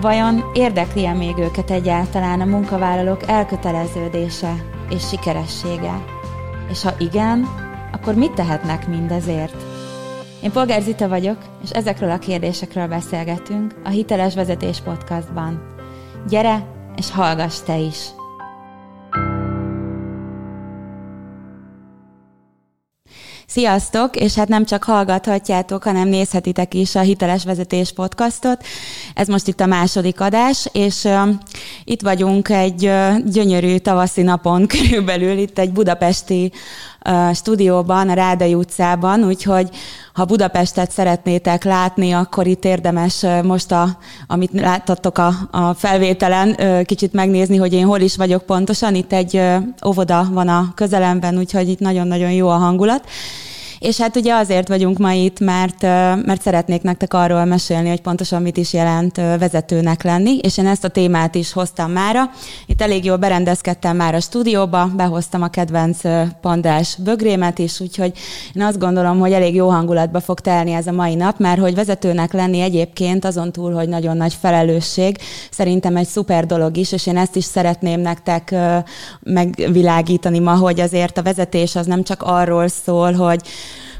Vajon érdekli-e még őket egyáltalán a munkavállalók elköteleződése és sikeressége? És ha igen, akkor mit tehetnek mindezért? Én Polgár Zita vagyok, és ezekről a kérdésekről beszélgetünk a Hiteles Vezetés Podcastban. Gyere, és hallgass te is! Sziasztok, és hát nem csak hallgathatjátok, hanem nézhetitek is a Hiteles Vezetés podcastot. Ez most itt a második adás, és uh, itt vagyunk egy uh, gyönyörű tavaszi napon körülbelül, itt egy budapesti uh, stúdióban, a Rádai utcában, úgyhogy ha Budapestet szeretnétek látni, akkor itt érdemes most, a, amit láttatok a, a felvételen, kicsit megnézni, hogy én hol is vagyok pontosan. Itt egy óvoda van a közelemben, úgyhogy itt nagyon-nagyon jó a hangulat. És hát ugye azért vagyunk ma itt, mert, mert szeretnék nektek arról mesélni, hogy pontosan mit is jelent vezetőnek lenni, és én ezt a témát is hoztam mára. Itt elég jól berendezkedtem már a stúdióba, behoztam a kedvenc pandás bögrémet is, úgyhogy én azt gondolom, hogy elég jó hangulatba fog telni ez a mai nap, mert hogy vezetőnek lenni egyébként azon túl, hogy nagyon nagy felelősség, szerintem egy szuper dolog is, és én ezt is szeretném nektek megvilágítani ma, hogy azért a vezetés az nem csak arról szól, hogy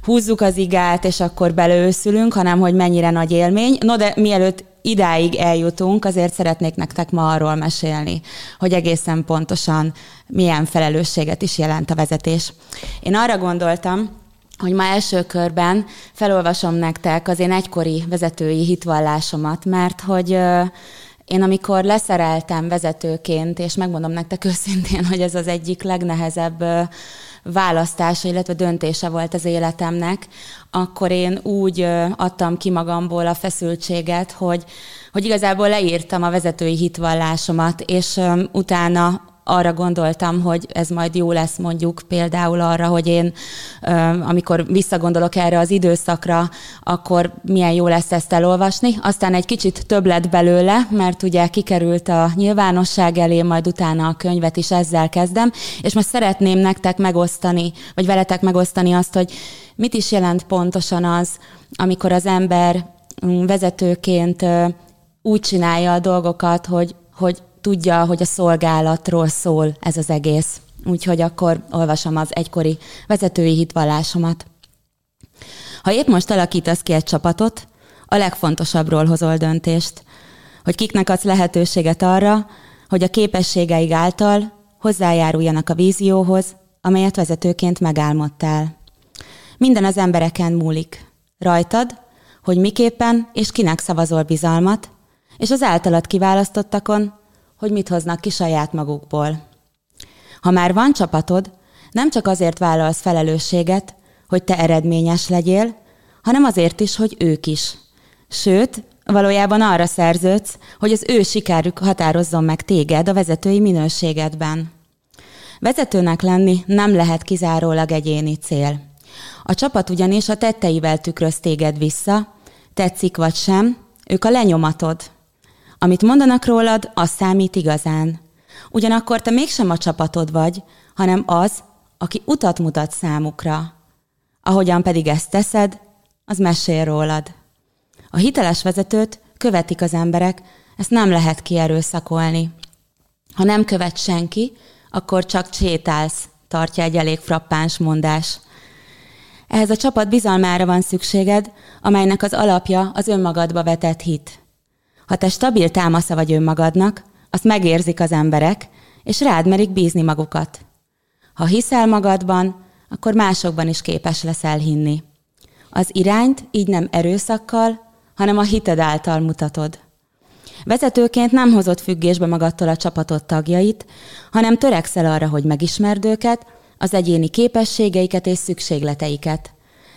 húzzuk az igát, és akkor belőszülünk, hanem hogy mennyire nagy élmény. No, de mielőtt idáig eljutunk, azért szeretnék nektek ma arról mesélni, hogy egészen pontosan milyen felelősséget is jelent a vezetés. Én arra gondoltam, hogy ma első körben felolvasom nektek az én egykori vezetői hitvallásomat, mert hogy én amikor leszereltem vezetőként, és megmondom nektek őszintén, hogy ez az egyik legnehezebb választása, illetve döntése volt az életemnek, akkor én úgy adtam ki magamból a feszültséget, hogy, hogy igazából leírtam a vezetői hitvallásomat, és utána arra gondoltam, hogy ez majd jó lesz mondjuk például arra, hogy én amikor visszagondolok erre az időszakra, akkor milyen jó lesz ezt elolvasni. Aztán egy kicsit több lett belőle, mert ugye kikerült a nyilvánosság elé, majd utána a könyvet is ezzel kezdem, és most szeretném nektek megosztani, vagy veletek megosztani azt, hogy mit is jelent pontosan az, amikor az ember mm, vezetőként úgy csinálja a dolgokat, hogy, hogy tudja, hogy a szolgálatról szól ez az egész. Úgyhogy akkor olvasom az egykori vezetői hitvallásomat. Ha épp most alakítasz ki egy csapatot, a legfontosabbról hozol döntést, hogy kiknek adsz lehetőséget arra, hogy a képességeig által hozzájáruljanak a vízióhoz, amelyet vezetőként megálmodtál. Minden az embereken múlik. Rajtad, hogy miképpen és kinek szavazol bizalmat, és az általad kiválasztottakon, hogy mit hoznak ki saját magukból. Ha már van csapatod, nem csak azért vállalsz felelősséget, hogy te eredményes legyél, hanem azért is, hogy ők is. Sőt, valójában arra szerződsz, hogy az ő sikerük határozzon meg téged a vezetői minőségedben. Vezetőnek lenni nem lehet kizárólag egyéni cél. A csapat ugyanis a tetteivel tükröz téged vissza, tetszik vagy sem, ők a lenyomatod, amit mondanak rólad, az számít igazán. Ugyanakkor te mégsem a csapatod vagy, hanem az, aki utat mutat számukra. Ahogyan pedig ezt teszed, az mesél rólad. A hiteles vezetőt követik az emberek, ezt nem lehet kierőszakolni. Ha nem követ senki, akkor csak csétálsz, tartja egy elég frappáns mondás. Ehhez a csapat bizalmára van szükséged, amelynek az alapja az önmagadba vetett hit. Ha te stabil támasza vagy önmagadnak, azt megérzik az emberek, és rád merik bízni magukat. Ha hiszel magadban, akkor másokban is képes leszel hinni. Az irányt így nem erőszakkal, hanem a hited által mutatod. Vezetőként nem hozott függésbe magadtól a csapatot tagjait, hanem törekszel arra, hogy megismerd őket, az egyéni képességeiket és szükségleteiket.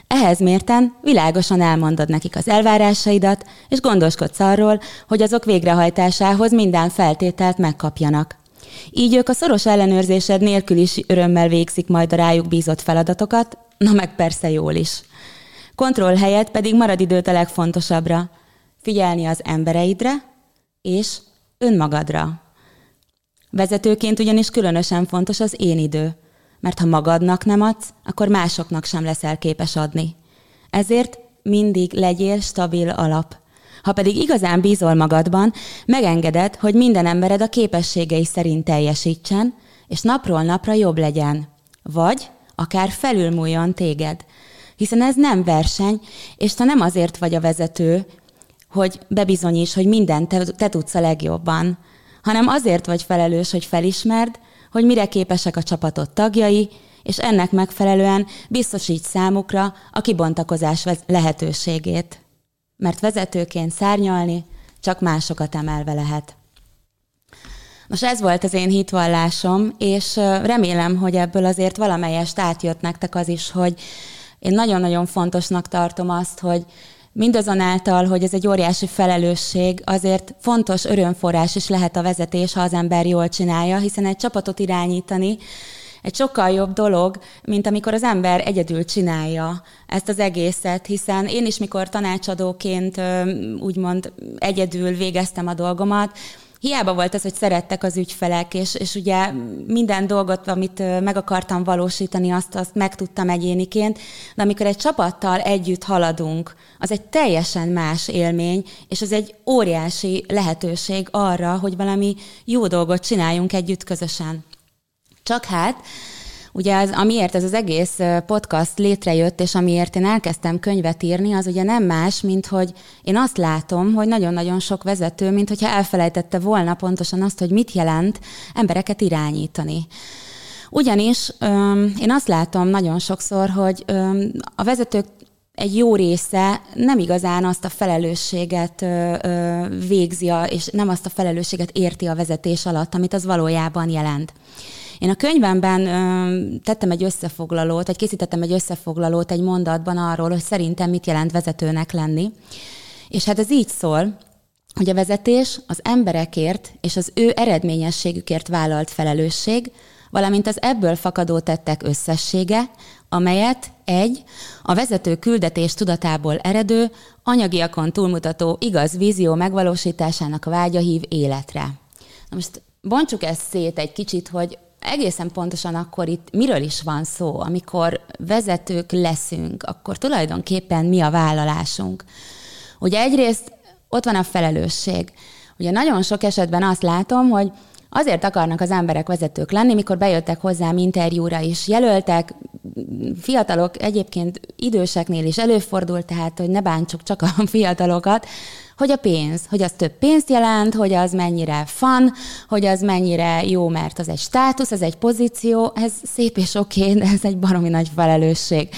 Ehhez mérten világosan elmondod nekik az elvárásaidat, és gondoskodsz arról, hogy azok végrehajtásához minden feltételt megkapjanak. Így ők a szoros ellenőrzésed nélkül is örömmel végzik majd a rájuk bízott feladatokat, na meg persze jól is. Kontroll helyett pedig marad időt a legfontosabbra. Figyelni az embereidre és önmagadra. Vezetőként ugyanis különösen fontos az én idő, mert ha magadnak nem adsz, akkor másoknak sem leszel képes adni. Ezért mindig legyél stabil alap. Ha pedig igazán bízol magadban, megengeded, hogy minden embered a képességei szerint teljesítsen, és napról napra jobb legyen. Vagy akár felülmúljon téged. Hiszen ez nem verseny, és te nem azért vagy a vezető, hogy bebizonyíts, hogy mindent te, te tudsz a legjobban, hanem azért vagy felelős, hogy felismerd, hogy mire képesek a csapatot tagjai, és ennek megfelelően biztosít számukra a kibontakozás lehetőségét. Mert vezetőként szárnyalni csak másokat emelve lehet. Most ez volt az én hitvallásom, és remélem, hogy ebből azért valamelyest átjött nektek az is, hogy én nagyon-nagyon fontosnak tartom azt, hogy Mindazonáltal, hogy ez egy óriási felelősség, azért fontos örömforrás is lehet a vezetés, ha az ember jól csinálja, hiszen egy csapatot irányítani egy sokkal jobb dolog, mint amikor az ember egyedül csinálja ezt az egészet, hiszen én is, mikor tanácsadóként úgymond egyedül végeztem a dolgomat, hiába volt az, hogy szerettek az ügyfelek, és, és ugye minden dolgot, amit meg akartam valósítani, azt, azt megtudtam egyéniként, de amikor egy csapattal együtt haladunk, az egy teljesen más élmény, és az egy óriási lehetőség arra, hogy valami jó dolgot csináljunk együtt közösen. Csak hát Ugye az, amiért ez az egész podcast létrejött, és amiért én elkezdtem könyvet írni, az ugye nem más, mint hogy én azt látom, hogy nagyon-nagyon sok vezető, mint hogyha elfelejtette volna pontosan azt, hogy mit jelent embereket irányítani. Ugyanis öm, én azt látom nagyon sokszor, hogy öm, a vezetők egy jó része nem igazán azt a felelősséget ö, végzi, és nem azt a felelősséget érti a vezetés alatt, amit az valójában jelent. Én a könyvemben tettem egy összefoglalót, vagy készítettem egy összefoglalót egy mondatban arról, hogy szerintem mit jelent vezetőnek lenni. És hát ez így szól, hogy a vezetés az emberekért és az ő eredményességükért vállalt felelősség, valamint az ebből fakadó tettek összessége, amelyet egy, a vezető küldetés tudatából eredő, anyagiakon túlmutató igaz vízió megvalósításának vágya hív életre. Na most bontsuk ezt szét egy kicsit, hogy egészen pontosan akkor itt miről is van szó, amikor vezetők leszünk, akkor tulajdonképpen mi a vállalásunk. Ugye egyrészt ott van a felelősség. Ugye nagyon sok esetben azt látom, hogy azért akarnak az emberek vezetők lenni, mikor bejöttek hozzám interjúra is jelöltek, fiatalok egyébként időseknél is előfordul, tehát hogy ne bántsuk csak a fiatalokat, hogy a pénz, hogy az több pénzt jelent, hogy az mennyire fan, hogy az mennyire jó, mert az egy státusz, az egy pozíció, ez szép és oké, okay, de ez egy baromi nagy felelősség.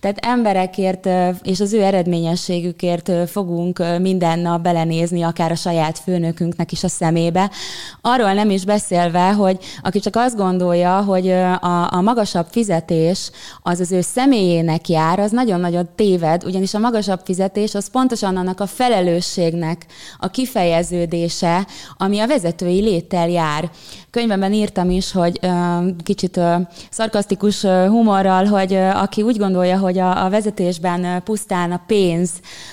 Tehát emberekért és az ő eredményességükért fogunk minden nap belenézni, akár a saját főnökünknek is a szemébe. Arról nem is beszélve, hogy aki csak azt gondolja, hogy a, a magasabb fizetés az az ő személyének jár, az nagyon-nagyon téved, ugyanis a magasabb fizetés az pontosan annak a felelősség felelősségnek a kifejeződése, ami a vezetői léttel jár. Könyvemben írtam is, hogy kicsit szarkasztikus humorral, hogy aki úgy gondolja, hogy a vezetésben pusztán a pénz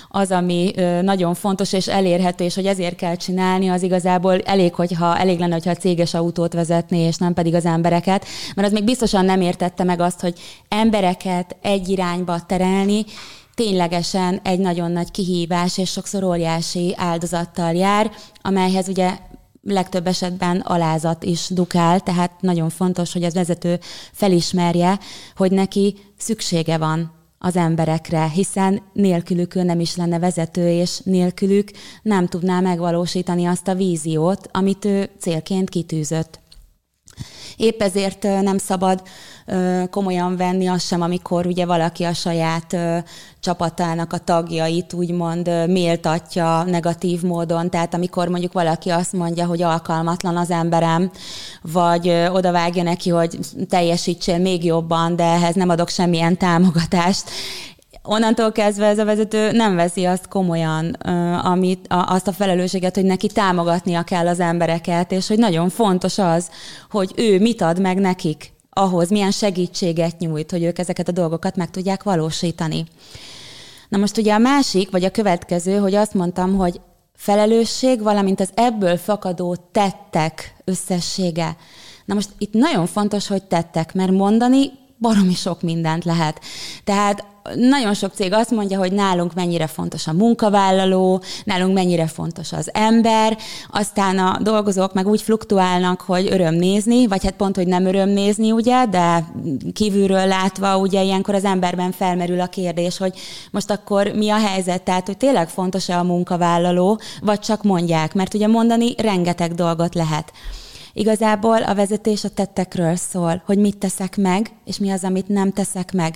az, ami nagyon fontos és elérhető, és hogy ezért kell csinálni, az igazából elég, hogyha elég lenne, hogyha a céges autót vezetné, és nem pedig az embereket, mert az még biztosan nem értette meg azt, hogy embereket egy irányba terelni, ténylegesen egy nagyon nagy kihívás, és sokszor óriási áldozattal jár, amelyhez ugye legtöbb esetben alázat is dukál, tehát nagyon fontos, hogy az vezető felismerje, hogy neki szüksége van az emberekre, hiszen nélkülük ő nem is lenne vezető, és nélkülük nem tudná megvalósítani azt a víziót, amit ő célként kitűzött. Épp ezért nem szabad komolyan venni azt sem, amikor ugye valaki a saját csapatának a tagjait úgymond méltatja negatív módon. Tehát amikor mondjuk valaki azt mondja, hogy alkalmatlan az emberem, vagy odavágja neki, hogy teljesítsél még jobban, de ehhez nem adok semmilyen támogatást, onnantól kezdve ez a vezető nem veszi azt komolyan, amit, azt a felelősséget, hogy neki támogatnia kell az embereket, és hogy nagyon fontos az, hogy ő mit ad meg nekik ahhoz, milyen segítséget nyújt, hogy ők ezeket a dolgokat meg tudják valósítani. Na most ugye a másik, vagy a következő, hogy azt mondtam, hogy felelősség, valamint az ebből fakadó tettek összessége. Na most itt nagyon fontos, hogy tettek, mert mondani baromi sok mindent lehet. Tehát nagyon sok cég azt mondja, hogy nálunk mennyire fontos a munkavállaló, nálunk mennyire fontos az ember, aztán a dolgozók meg úgy fluktuálnak, hogy öröm nézni, vagy hát pont, hogy nem öröm nézni, ugye, de kívülről látva, ugye ilyenkor az emberben felmerül a kérdés, hogy most akkor mi a helyzet, tehát, hogy tényleg fontos-e a munkavállaló, vagy csak mondják, mert ugye mondani rengeteg dolgot lehet. Igazából a vezetés a tettekről szól, hogy mit teszek meg, és mi az, amit nem teszek meg.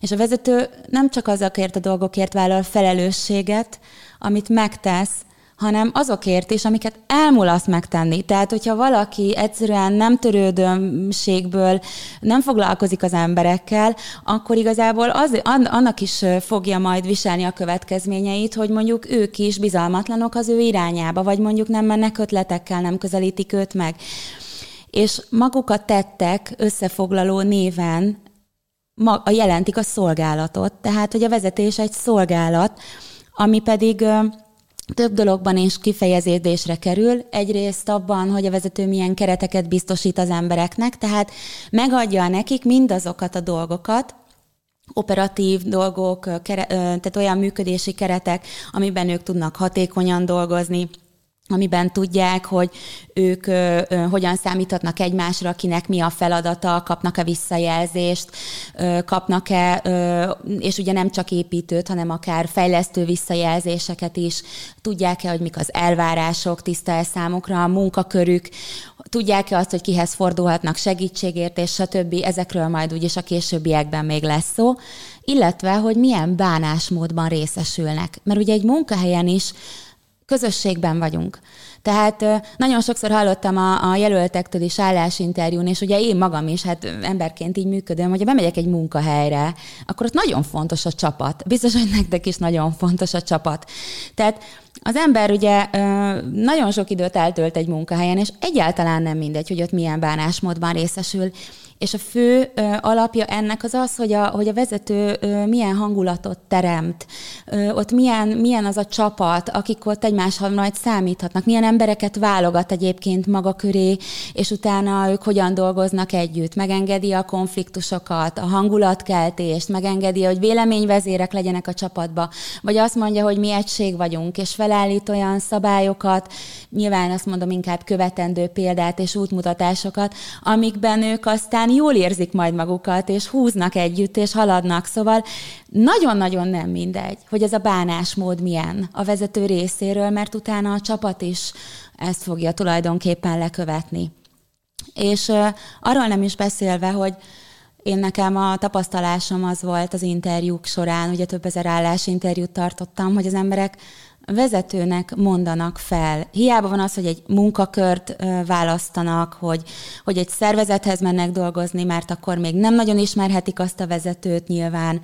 És a vezető nem csak azokért a dolgokért vállal felelősséget, amit megtesz, hanem azokért is, amiket elmulaszt megtenni. Tehát, hogyha valaki egyszerűen nem törődömségből nem foglalkozik az emberekkel, akkor igazából az, annak is fogja majd viselni a következményeit, hogy mondjuk ők is bizalmatlanok az ő irányába, vagy mondjuk nem mennek ötletekkel, nem közelítik őt meg. És magukat tettek összefoglaló néven ma, a jelentik a szolgálatot. Tehát, hogy a vezetés egy szolgálat, ami pedig több dologban is kifejezésre kerül. Egyrészt abban, hogy a vezető milyen kereteket biztosít az embereknek, tehát megadja nekik mindazokat a dolgokat, operatív dolgok, tehát olyan működési keretek, amiben ők tudnak hatékonyan dolgozni, amiben tudják, hogy ők ö, ö, hogyan számíthatnak egymásra, kinek mi a feladata, kapnak-e visszajelzést, ö, kapnak-e, ö, és ugye nem csak építőt, hanem akár fejlesztő visszajelzéseket is, tudják-e, hogy mik az elvárások, tiszta-e számukra a munkakörük, tudják-e azt, hogy kihez fordulhatnak segítségért, és stb. Ezekről majd úgyis a későbbiekben még lesz szó, illetve, hogy milyen bánásmódban részesülnek. Mert ugye egy munkahelyen is közösségben vagyunk. Tehát nagyon sokszor hallottam a, a jelöltektől is állásinterjún, és ugye én magam is, hát emberként így működöm, hogyha bemegyek egy munkahelyre, akkor ott nagyon fontos a csapat. Biztos, hogy nektek is nagyon fontos a csapat. Tehát az ember ugye nagyon sok időt eltölt egy munkahelyen, és egyáltalán nem mindegy, hogy ott milyen bánásmódban részesül. És a fő ö, alapja ennek az az, hogy a, hogy a vezető ö, milyen hangulatot teremt, ö, ott milyen, milyen az a csapat, akik ott egymásra majd számíthatnak, milyen embereket válogat egyébként maga köré, és utána ők hogyan dolgoznak együtt, megengedi a konfliktusokat, a hangulatkeltést, megengedi, hogy véleményvezérek legyenek a csapatba, vagy azt mondja, hogy mi egység vagyunk, és felállít olyan szabályokat, nyilván azt mondom inkább követendő példát és útmutatásokat, amikben ők aztán talán jól érzik majd magukat, és húznak együtt, és haladnak. Szóval nagyon-nagyon nem mindegy, hogy ez a bánásmód milyen a vezető részéről, mert utána a csapat is ezt fogja tulajdonképpen lekövetni. És uh, arról nem is beszélve, hogy én nekem a tapasztalásom az volt az interjúk során, ugye több ezer állásinterjút tartottam, hogy az emberek vezetőnek mondanak fel. Hiába van az, hogy egy munkakört választanak, hogy, hogy egy szervezethez mennek dolgozni, mert akkor még nem nagyon ismerhetik azt a vezetőt nyilván,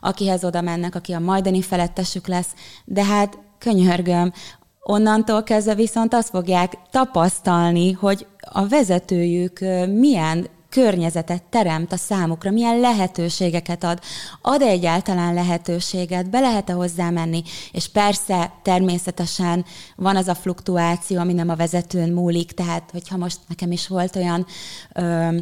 akihez oda mennek, aki a majdani felettesük lesz, de hát könyörgöm, onnantól kezdve viszont azt fogják tapasztalni, hogy a vezetőjük milyen környezetet teremt a számukra, milyen lehetőségeket ad. Ad-e egyáltalán lehetőséget, be lehet-e hozzá menni? És persze, természetesen van az a fluktuáció, ami nem a vezetőn múlik, tehát hogyha most nekem is volt olyan ö,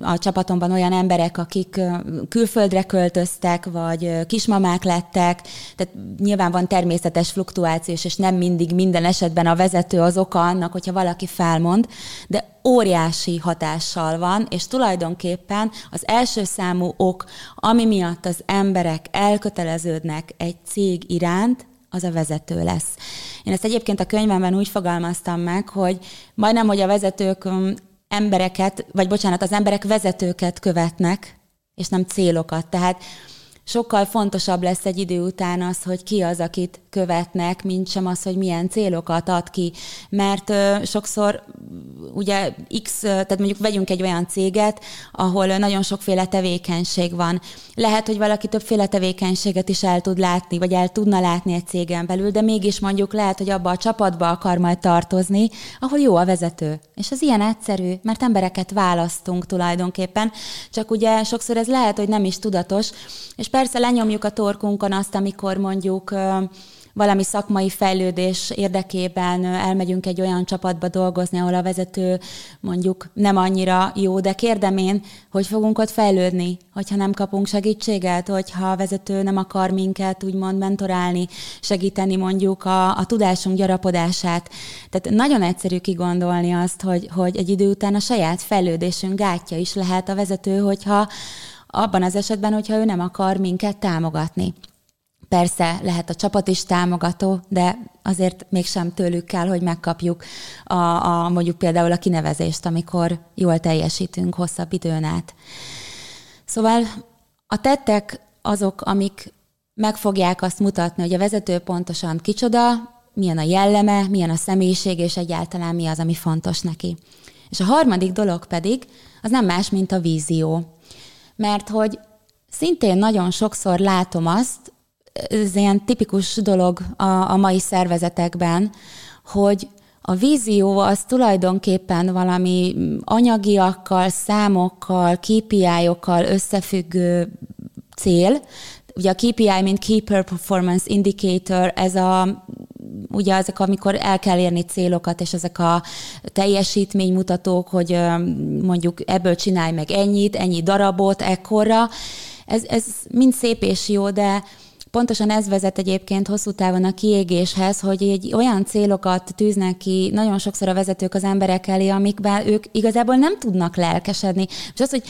a csapatomban olyan emberek, akik külföldre költöztek, vagy kismamák lettek, tehát nyilván van természetes fluktuációs, és nem mindig minden esetben a vezető az oka annak, hogyha valaki felmond, de óriási hatással van, és tulajdonképpen az első számú ok, ami miatt az emberek elköteleződnek egy cég iránt, az a vezető lesz. Én ezt egyébként a könyvemben úgy fogalmaztam meg, hogy majdnem, hogy a vezetők embereket, vagy bocsánat, az emberek vezetőket követnek, és nem célokat. Tehát sokkal fontosabb lesz egy idő után az, hogy ki az, akit követnek, mint sem az, hogy milyen célokat ad ki. Mert ö, sokszor ugye X, tehát mondjuk vegyünk egy olyan céget, ahol nagyon sokféle tevékenység van. Lehet, hogy valaki többféle tevékenységet is el tud látni, vagy el tudna látni egy cégen belül, de mégis mondjuk lehet, hogy abba a csapatba akar majd tartozni, ahol jó a vezető. És ez ilyen egyszerű, mert embereket választunk tulajdonképpen, csak ugye sokszor ez lehet, hogy nem is tudatos, és persze lenyomjuk a torkunkon azt, amikor mondjuk valami szakmai fejlődés érdekében elmegyünk egy olyan csapatba dolgozni, ahol a vezető mondjuk nem annyira jó, de kérdem én, hogy fogunk ott fejlődni, hogyha nem kapunk segítséget, hogyha a vezető nem akar minket úgymond mentorálni, segíteni mondjuk a, a tudásunk gyarapodását. Tehát nagyon egyszerű kigondolni azt, hogy, hogy egy idő után a saját fejlődésünk gátja is lehet a vezető, hogyha abban az esetben, hogyha ő nem akar minket támogatni. Persze lehet a csapat is támogató, de azért mégsem tőlük kell, hogy megkapjuk a, a mondjuk például a kinevezést, amikor jól teljesítünk hosszabb időn át. Szóval a tettek azok, amik meg fogják azt mutatni, hogy a vezető pontosan kicsoda, milyen a jelleme, milyen a személyiség, és egyáltalán mi az, ami fontos neki. És a harmadik dolog pedig, az nem más, mint a vízió. Mert hogy szintén nagyon sokszor látom azt, ez ilyen tipikus dolog a, a mai szervezetekben, hogy a vízió az tulajdonképpen valami anyagiakkal, számokkal, KPI-okkal összefüggő cél. Ugye a KPI, mint Key Performance Indicator, ez a ugye ezek, amikor el kell érni célokat, és ezek a teljesítménymutatók, hogy mondjuk ebből csinálj meg ennyit, ennyi darabot, ekkorra, ez, ez mind szép és jó, de Pontosan ez vezet egyébként hosszú távon a kiégéshez, hogy egy olyan célokat tűznek ki nagyon sokszor a vezetők az emberek elé, amikben ők igazából nem tudnak lelkesedni. És az, hogy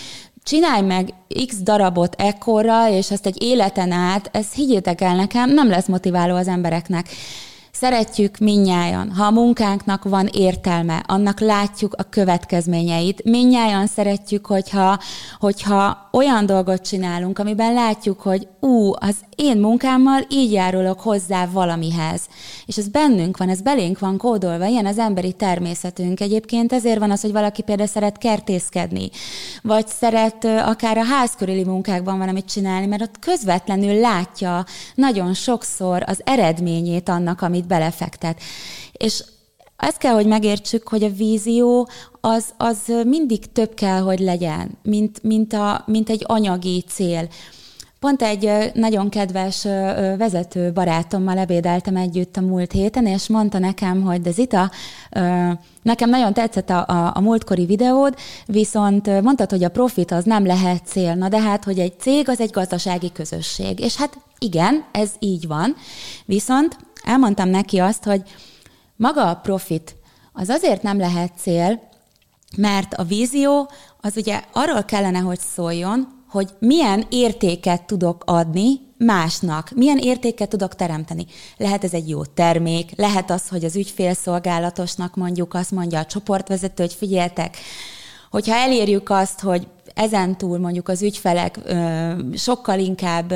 csinálj meg x darabot ekkorra, és ezt egy életen át, ez higgyétek el nekem, nem lesz motiváló az embereknek. Szeretjük minnyájan, ha a munkánknak van értelme, annak látjuk a következményeit. Minnyájan szeretjük, hogyha, hogyha olyan dolgot csinálunk, amiben látjuk, hogy ú, az én munkámmal így járulok hozzá valamihez. És ez bennünk van, ez belénk van kódolva, ilyen az emberi természetünk. Egyébként ezért van az, hogy valaki például szeret kertészkedni, vagy szeret akár a ház körüli munkákban valamit csinálni, mert ott közvetlenül látja nagyon sokszor az eredményét annak, amit belefektet. És ezt kell, hogy megértsük, hogy a vízió az, az mindig több kell, hogy legyen, mint, mint, a, mint egy anyagi cél. Pont egy nagyon kedves vezető barátommal ebédeltem együtt a múlt héten, és mondta nekem, hogy de Zita, nekem nagyon tetszett a, a, a múltkori videód, viszont mondtad, hogy a profit az nem lehet cél. Na de hát, hogy egy cég az egy gazdasági közösség. És hát igen, ez így van. Viszont elmondtam neki azt, hogy maga a profit az azért nem lehet cél, mert a vízió az ugye arról kellene, hogy szóljon, hogy milyen értéket tudok adni másnak, milyen értéket tudok teremteni. Lehet ez egy jó termék, lehet az, hogy az ügyfélszolgálatosnak mondjuk azt mondja a csoportvezető, hogy figyeltek, hogyha elérjük azt, hogy ezen túl mondjuk az ügyfelek sokkal inkább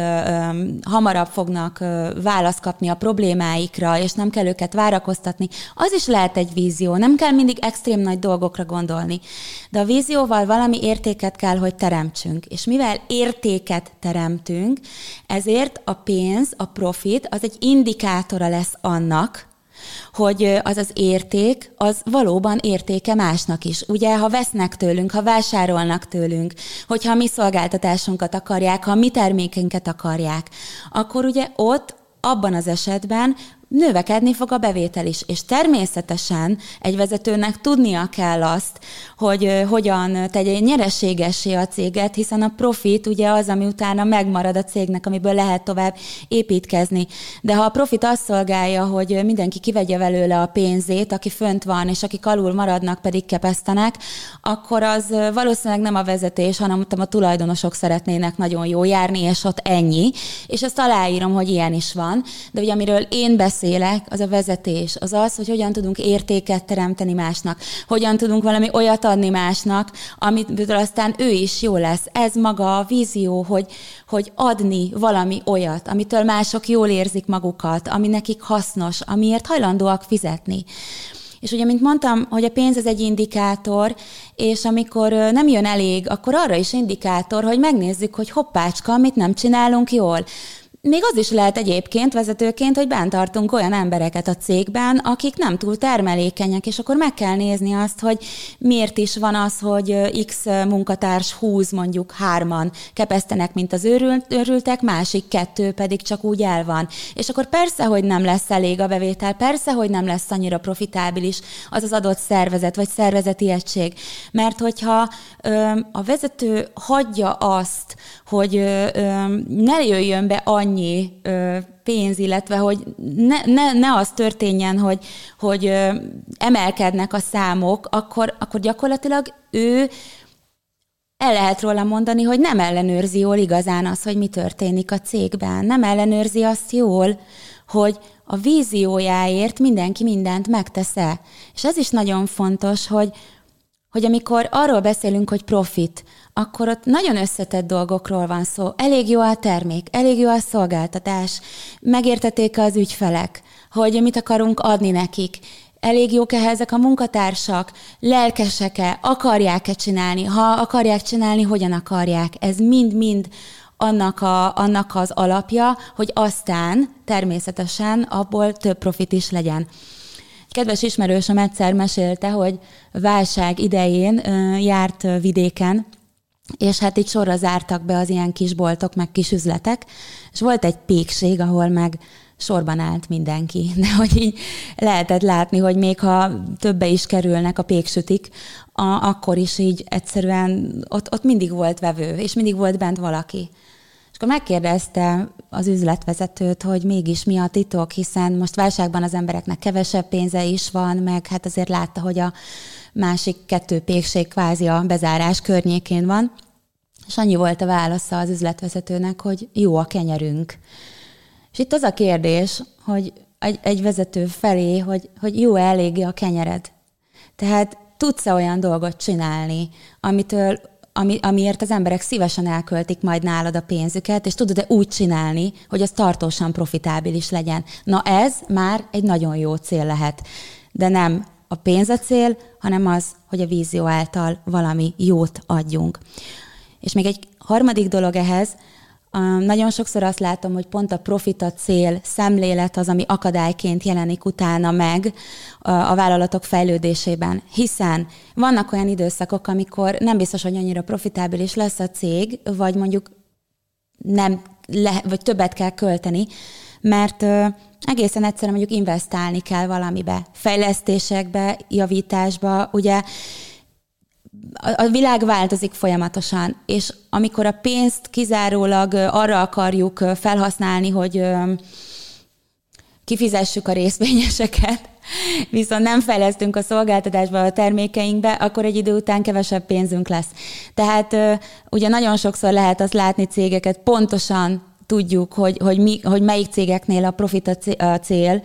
hamarabb fognak választ kapni a problémáikra, és nem kell őket várakoztatni, az is lehet egy vízió. Nem kell mindig extrém nagy dolgokra gondolni. De a vízióval valami értéket kell, hogy teremtsünk. És mivel értéket teremtünk, ezért a pénz, a profit, az egy indikátora lesz annak, hogy az az érték, az valóban értéke másnak is. Ugye, ha vesznek tőlünk, ha vásárolnak tőlünk, hogyha a mi szolgáltatásunkat akarják, ha a mi termékünket akarják, akkor ugye ott abban az esetben növekedni fog a bevétel is. És természetesen egy vezetőnek tudnia kell azt, hogy hogyan tegye nyereségessé a céget, hiszen a profit ugye az, ami utána megmarad a cégnek, amiből lehet tovább építkezni. De ha a profit azt szolgálja, hogy mindenki kivegye belőle a pénzét, aki fönt van, és akik alul maradnak, pedig kepesztenek, akkor az valószínűleg nem a vezetés, hanem a tulajdonosok szeretnének nagyon jó járni, és ott ennyi. És ezt aláírom, hogy ilyen is van. De ugye amiről én beszélek, az a vezetés, az az, hogy hogyan tudunk értéket teremteni másnak, hogyan tudunk valami olyat adni másnak, amit aztán ő is jó lesz. Ez maga a vízió, hogy, hogy adni valami olyat, amitől mások jól érzik magukat, ami nekik hasznos, amiért hajlandóak fizetni. És ugye, mint mondtam, hogy a pénz az egy indikátor, és amikor nem jön elég, akkor arra is indikátor, hogy megnézzük, hogy hoppácska, mit nem csinálunk jól. Még az is lehet egyébként vezetőként, hogy bent tartunk olyan embereket a cégben, akik nem túl termelékenyek, és akkor meg kell nézni azt, hogy miért is van az, hogy X munkatárs húz mondjuk hárman kepesztenek, mint az őrült, őrültek, másik kettő pedig csak úgy el van. És akkor persze, hogy nem lesz elég a bevétel, persze, hogy nem lesz annyira profitábilis az az adott szervezet, vagy szervezeti egység. Mert hogyha a vezető hagyja azt, hogy ö, ne jöjjön be annyi annyi ö, pénz, illetve hogy ne, ne, ne az történjen, hogy, hogy ö, emelkednek a számok, akkor, akkor gyakorlatilag ő el lehet róla mondani, hogy nem ellenőrzi jól igazán az, hogy mi történik a cégben. Nem ellenőrzi azt jól, hogy a víziójáért mindenki mindent megtesz-e. És ez is nagyon fontos, hogy, hogy amikor arról beszélünk, hogy profit, akkor ott nagyon összetett dolgokról van szó. Elég jó a termék, elég jó a szolgáltatás, megértették az ügyfelek, hogy mit akarunk adni nekik, elég jók-e a munkatársak, lelkesek-e, akarják-e csinálni, ha akarják csinálni, hogyan akarják. Ez mind-mind annak, a, annak az alapja, hogy aztán természetesen abból több profit is legyen. Kedves ismerősöm egyszer mesélte, hogy válság idején járt vidéken, és hát itt sorra zártak be az ilyen kis boltok, meg kis üzletek, és volt egy pékség, ahol meg sorban állt mindenki. De hogy így lehetett látni, hogy még ha többe is kerülnek a péksütik, a, akkor is így egyszerűen ott, ott mindig volt vevő, és mindig volt bent valaki. És akkor megkérdezte az üzletvezetőt, hogy mégis mi a titok, hiszen most válságban az embereknek kevesebb pénze is van, meg hát azért látta, hogy a másik kettő pékség kvázi a bezárás környékén van. És annyi volt a válasza az üzletvezetőnek, hogy jó a kenyerünk. És itt az a kérdés, hogy egy, egy vezető felé, hogy, hogy jó eléggé a kenyered. Tehát tudsz-e olyan dolgot csinálni, amitől ami, amiért az emberek szívesen elköltik majd nálad a pénzüket, és tudod-e úgy csinálni, hogy az tartósan profitábilis legyen. Na ez már egy nagyon jó cél lehet. De nem a pénz a cél, hanem az, hogy a vízió által valami jót adjunk. És még egy harmadik dolog ehhez, nagyon sokszor azt látom, hogy pont a profit a cél, szemlélet az, ami akadályként jelenik utána meg a vállalatok fejlődésében. Hiszen vannak olyan időszakok, amikor nem biztos, hogy annyira profitábilis lesz a cég, vagy mondjuk nem le, vagy többet kell költeni, mert egészen egyszerűen mondjuk investálni kell valamibe, fejlesztésekbe, javításba, ugye a világ változik folyamatosan, és amikor a pénzt kizárólag arra akarjuk felhasználni, hogy kifizessük a részvényeseket, viszont nem fejlesztünk a szolgáltatásba, a termékeinkbe, akkor egy idő után kevesebb pénzünk lesz. Tehát ugye nagyon sokszor lehet azt látni cégeket pontosan tudjuk, hogy, hogy, mi, hogy melyik cégeknél a profit a cél,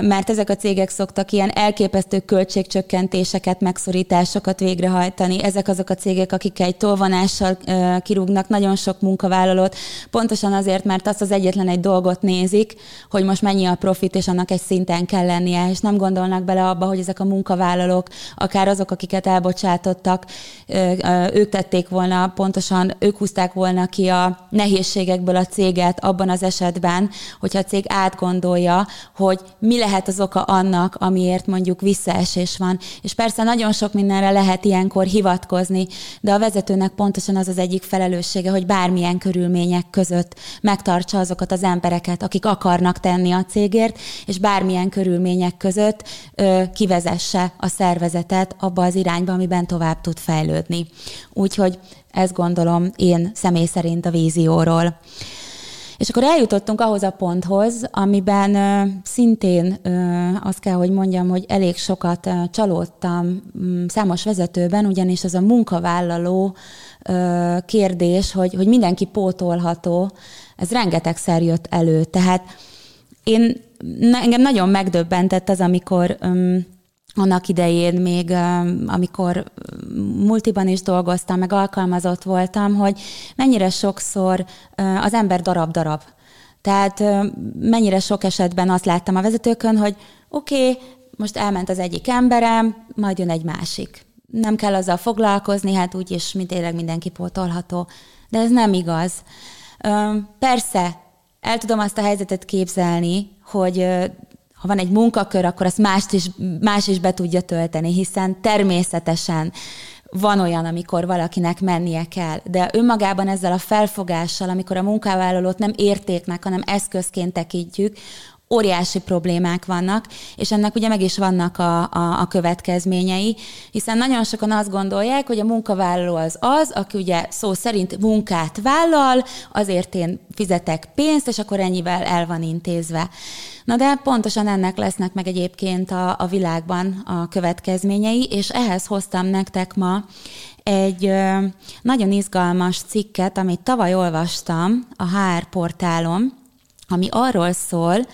mert ezek a cégek szoktak ilyen elképesztő költségcsökkentéseket, megszorításokat végrehajtani. Ezek azok a cégek, akik egy tolvonással kirúgnak nagyon sok munkavállalót, pontosan azért, mert azt az egyetlen egy dolgot nézik, hogy most mennyi a profit, és annak egy szinten kell lennie, és nem gondolnak bele abba, hogy ezek a munkavállalók, akár azok, akiket elbocsátottak, ők tették volna pontosan, ők húzták volna ki a nehézségekből a céget abban az esetben, hogyha a cég átgondolja, hogy mi lehet az oka annak, amiért mondjuk visszaesés van. És persze nagyon sok mindenre lehet ilyenkor hivatkozni, de a vezetőnek pontosan az az egyik felelőssége, hogy bármilyen körülmények között megtartsa azokat az embereket, akik akarnak tenni a cégért, és bármilyen körülmények között ö, kivezesse a szervezetet abba az irányba, amiben tovább tud fejlődni. Úgyhogy ezt gondolom én személy szerint a vízióról. És akkor eljutottunk ahhoz a ponthoz, amiben szintén azt kell, hogy mondjam, hogy elég sokat csalódtam m, számos vezetőben, ugyanis az a munkavállaló kérdés, hogy, hogy mindenki pótolható, ez rengetegszer jött elő. Tehát én, engem nagyon megdöbbentett az, amikor annak idején még, amikor multiban is dolgoztam, meg alkalmazott voltam, hogy mennyire sokszor az ember darab-darab. Tehát mennyire sok esetben azt láttam a vezetőkön, hogy oké, okay, most elment az egyik emberem, majd jön egy másik. Nem kell azzal foglalkozni, hát úgyis mint tényleg mindenki pótolható. De ez nem igaz. Persze, el tudom azt a helyzetet képzelni, hogy ha van egy munkakör, akkor azt mást is, más is be tudja tölteni, hiszen természetesen van olyan, amikor valakinek mennie kell, de önmagában ezzel a felfogással, amikor a munkavállalót nem értéknek, hanem eszközként tekintjük, óriási problémák vannak, és ennek ugye meg is vannak a, a, a következményei, hiszen nagyon sokan azt gondolják, hogy a munkavállaló az az, aki ugye szó szerint munkát vállal, azért én fizetek pénzt, és akkor ennyivel el van intézve. Na de pontosan ennek lesznek meg egyébként a, a világban a következményei, és ehhez hoztam nektek ma egy nagyon izgalmas cikket, amit tavaly olvastam a HR portálon, ami arról szól,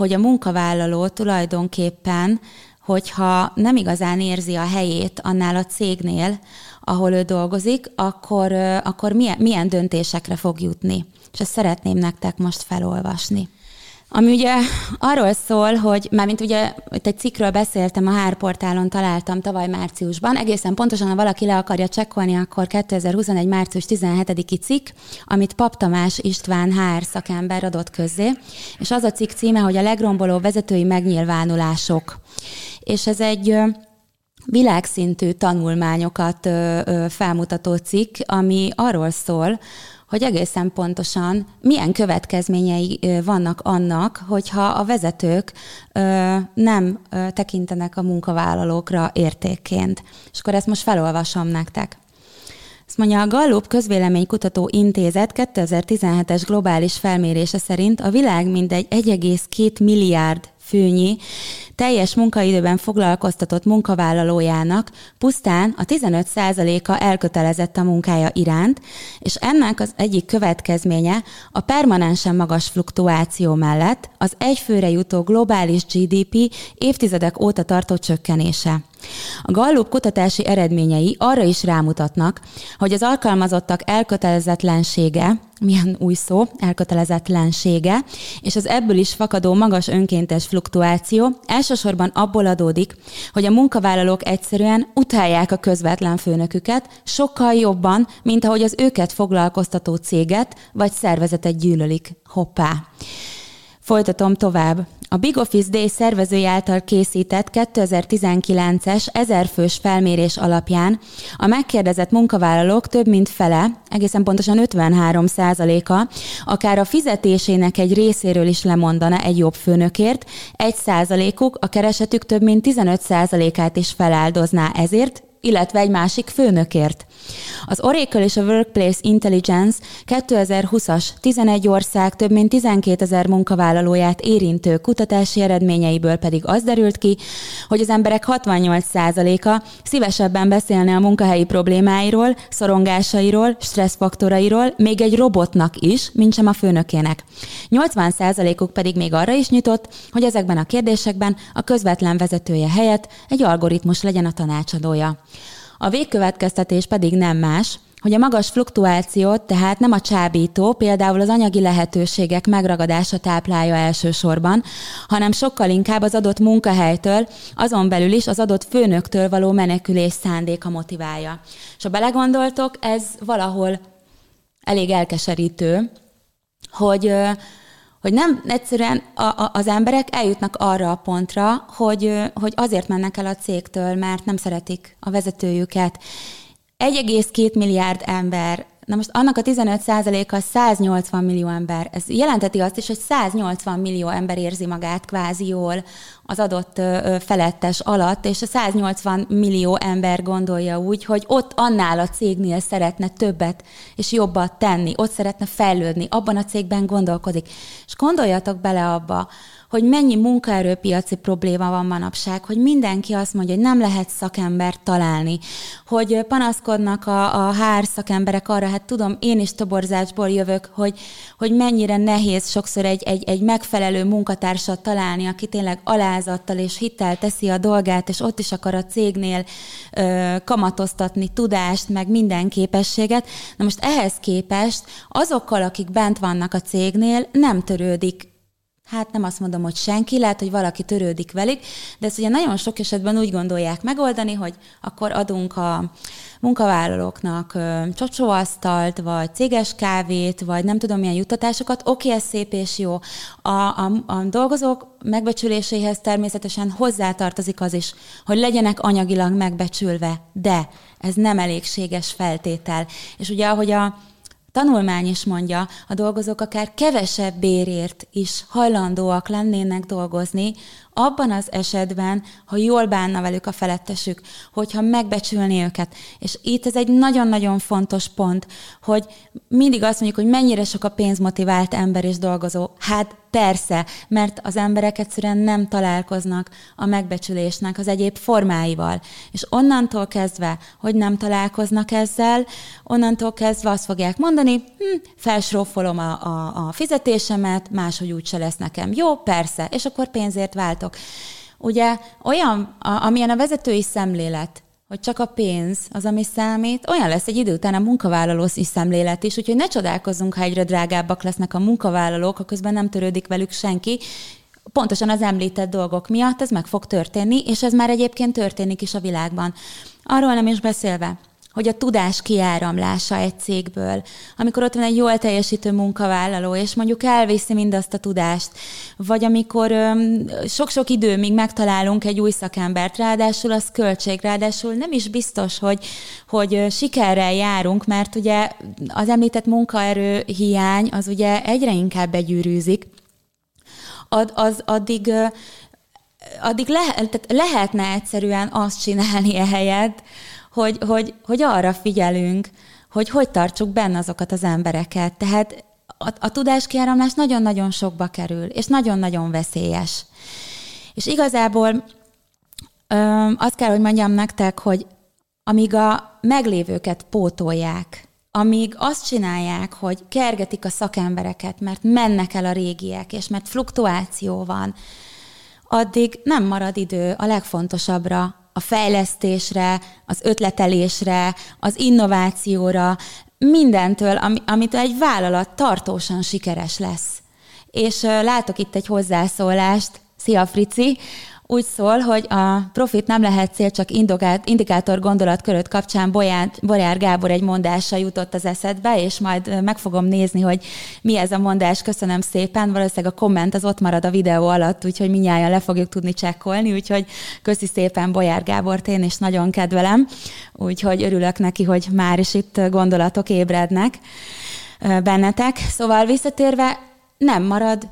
hogy a munkavállaló tulajdonképpen, hogyha nem igazán érzi a helyét annál a cégnél, ahol ő dolgozik, akkor, akkor milyen, milyen döntésekre fog jutni. És ezt szeretném nektek most felolvasni. Ami ugye arról szól, hogy mármint ugye itt egy cikkről beszéltem, a HR portálon találtam tavaly márciusban, egészen pontosan, ha valaki le akarja csekkolni, akkor 2021. március 17-i cikk, amit Pap Tamás István HR szakember adott közzé, és az a cikk címe, hogy a legromboló vezetői megnyilvánulások. És ez egy világszintű tanulmányokat felmutató cikk, ami arról szól, hogy egészen pontosan milyen következményei vannak annak, hogyha a vezetők nem tekintenek a munkavállalókra értékként. És akkor ezt most felolvasom nektek. Azt mondja, a Gallup Közvéleménykutató Intézet 2017-es globális felmérése szerint a világ mindegy 1,2 milliárd főnyi teljes munkaidőben foglalkoztatott munkavállalójának pusztán a 15%-a elkötelezett a munkája iránt, és ennek az egyik következménye a permanensen magas fluktuáció mellett az egyfőre jutó globális GDP évtizedek óta tartó csökkenése. A Gallup kutatási eredményei arra is rámutatnak, hogy az alkalmazottak elkötelezetlensége, milyen új szó, elkötelezetlensége, és az ebből is fakadó magas önkéntes fluktuáció elsősorban abból adódik, hogy a munkavállalók egyszerűen utálják a közvetlen főnöküket sokkal jobban, mint ahogy az őket foglalkoztató céget vagy szervezetet gyűlölik. Hoppá! Folytatom tovább. A Big Office Day szervezői által készített 2019-es ezerfős felmérés alapján a megkérdezett munkavállalók több mint fele, egészen pontosan 53 százaléka, akár a fizetésének egy részéről is lemondana egy jobb főnökért, egy százalékuk a keresetük több mint 15 százalékát is feláldozná ezért, illetve egy másik főnökért. Az Oracle és a Workplace Intelligence 2020-as 11 ország több mint 12 ezer munkavállalóját érintő kutatási eredményeiből pedig az derült ki, hogy az emberek 68%-a szívesebben beszélne a munkahelyi problémáiról, szorongásairól, stresszfaktorairól, még egy robotnak is, mint sem a főnökének. 80%-uk pedig még arra is nyitott, hogy ezekben a kérdésekben a közvetlen vezetője helyett egy algoritmus legyen a tanácsadója. A végkövetkeztetés pedig nem más, hogy a magas fluktuációt tehát nem a csábító, például az anyagi lehetőségek megragadása táplálja elsősorban, hanem sokkal inkább az adott munkahelytől, azon belül is az adott főnöktől való menekülés szándéka motiválja. És ha belegondoltok, ez valahol elég elkeserítő, hogy hogy nem egyszerűen a, a, az emberek eljutnak arra a pontra, hogy, hogy azért mennek el a cégtől, mert nem szeretik a vezetőjüket. 1,2 milliárd ember Na most annak a 15%-a 180 millió ember. Ez jelenteti azt is, hogy 180 millió ember érzi magát kvázi jól az adott felettes alatt, és a 180 millió ember gondolja úgy, hogy ott annál a cégnél szeretne többet és jobbat tenni, ott szeretne fejlődni, abban a cégben gondolkodik. És gondoljatok bele abba, hogy mennyi munkaerőpiaci probléma van manapság, hogy mindenki azt mondja, hogy nem lehet szakembert találni, hogy panaszkodnak a, a hár szakemberek arra, hát tudom, én is toborzásból jövök, hogy, hogy mennyire nehéz sokszor egy, egy, egy megfelelő munkatársat találni, aki tényleg alázattal és hittel teszi a dolgát, és ott is akar a cégnél ö, kamatoztatni tudást, meg minden képességet. Na most ehhez képest azokkal, akik bent vannak a cégnél, nem törődik hát nem azt mondom, hogy senki, lehet, hogy valaki törődik velük, de ezt ugye nagyon sok esetben úgy gondolják megoldani, hogy akkor adunk a munkavállalóknak csocsóasztalt, vagy céges kávét, vagy nem tudom milyen juttatásokat, oké, ez szép és jó. A, a, a dolgozók megbecsüléséhez természetesen hozzátartozik az is, hogy legyenek anyagilag megbecsülve, de ez nem elégséges feltétel. És ugye, ahogy a tanulmány is mondja, a dolgozók akár kevesebb bérért is hajlandóak lennének dolgozni, abban az esetben, ha jól bánna velük a felettesük, hogyha megbecsülni őket. És itt ez egy nagyon-nagyon fontos pont, hogy mindig azt mondjuk, hogy mennyire sok a pénzmotivált ember és dolgozó. Hát persze, mert az emberek egyszerűen nem találkoznak a megbecsülésnek az egyéb formáival. És onnantól kezdve, hogy nem találkoznak ezzel, onnantól kezdve azt fogják mondani, hm, felsrófolom a, a, a fizetésemet, máshogy úgyse lesz nekem. Jó, persze, és akkor pénzért váltok. Ugye olyan, a, amilyen a vezetői szemlélet, hogy csak a pénz az, ami számít, olyan lesz egy idő után a munkavállaló szemlélet is, úgyhogy ne csodálkozzunk, ha egyre drágábbak lesznek a munkavállalók, ha közben nem törődik velük senki, pontosan az említett dolgok miatt ez meg fog történni, és ez már egyébként történik is a világban. Arról nem is beszélve, hogy a tudás kiáramlása egy cégből, amikor ott van egy jól teljesítő munkavállaló, és mondjuk elviszi mindazt a tudást, vagy amikor sok-sok idő, míg megtalálunk egy új szakembert, ráadásul az költség, ráadásul nem is biztos, hogy, hogy sikerrel járunk, mert ugye az említett munkaerő hiány az ugye egyre inkább begyűrűzik, Ad, az addig addig le, tehát lehetne egyszerűen azt csinálni ehelyett, hogy, hogy, hogy arra figyelünk, hogy hogy tartsuk benne azokat az embereket. Tehát a, a tudáskiáramlás nagyon-nagyon sokba kerül, és nagyon-nagyon veszélyes. És igazából ö, azt kell, hogy mondjam nektek, hogy amíg a meglévőket pótolják, amíg azt csinálják, hogy kergetik a szakembereket, mert mennek el a régiek, és mert fluktuáció van, addig nem marad idő a legfontosabbra, a fejlesztésre, az ötletelésre, az innovációra, mindentől, amit egy vállalat tartósan sikeres lesz. És látok itt egy hozzászólást, Szia Frici, úgy szól, hogy a profit nem lehet cél, csak indokát, indikátor gondolatköröt kapcsán Bolyán, Bolyár Gábor egy mondása jutott az eszedbe, és majd meg fogom nézni, hogy mi ez a mondás. Köszönöm szépen. Valószínűleg a komment az ott marad a videó alatt, úgyhogy minnyáján le fogjuk tudni csekkolni, úgyhogy köszi szépen Bolyár Gábort, én is nagyon kedvelem, úgyhogy örülök neki, hogy már is itt gondolatok ébrednek bennetek. Szóval visszatérve, nem marad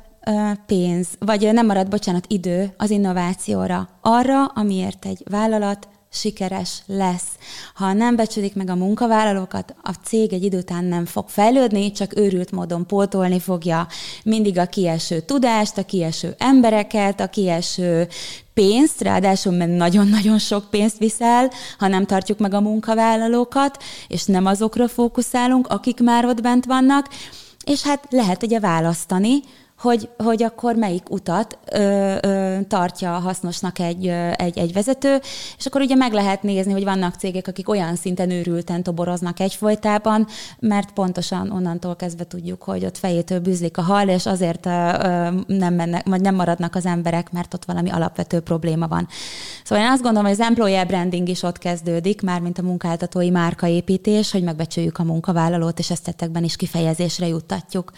pénz, vagy nem marad, bocsánat, idő az innovációra, arra, amiért egy vállalat sikeres lesz. Ha nem becsülik meg a munkavállalókat, a cég egy idő után nem fog fejlődni, csak őrült módon pótolni fogja. Mindig a kieső tudást, a kieső embereket, a kieső pénzt, ráadásul mert nagyon-nagyon sok pénzt viszel, ha nem tartjuk meg a munkavállalókat, és nem azokra fókuszálunk, akik már ott bent vannak, és hát lehet ugye választani, hogy, hogy akkor melyik utat ö, ö, tartja hasznosnak egy, ö, egy, egy vezető, és akkor ugye meg lehet nézni, hogy vannak cégek, akik olyan szinten őrülten toboroznak egyfolytában, mert pontosan onnantól kezdve tudjuk, hogy ott fejétől bűzlik a hal, és azért ö, nem, mennek, vagy nem maradnak az emberek, mert ott valami alapvető probléma van. Szóval én azt gondolom, hogy az employer branding is ott kezdődik, már mint a munkáltatói márkaépítés, hogy megbecsüljük a munkavállalót, és ezt tettekben is kifejezésre juttatjuk.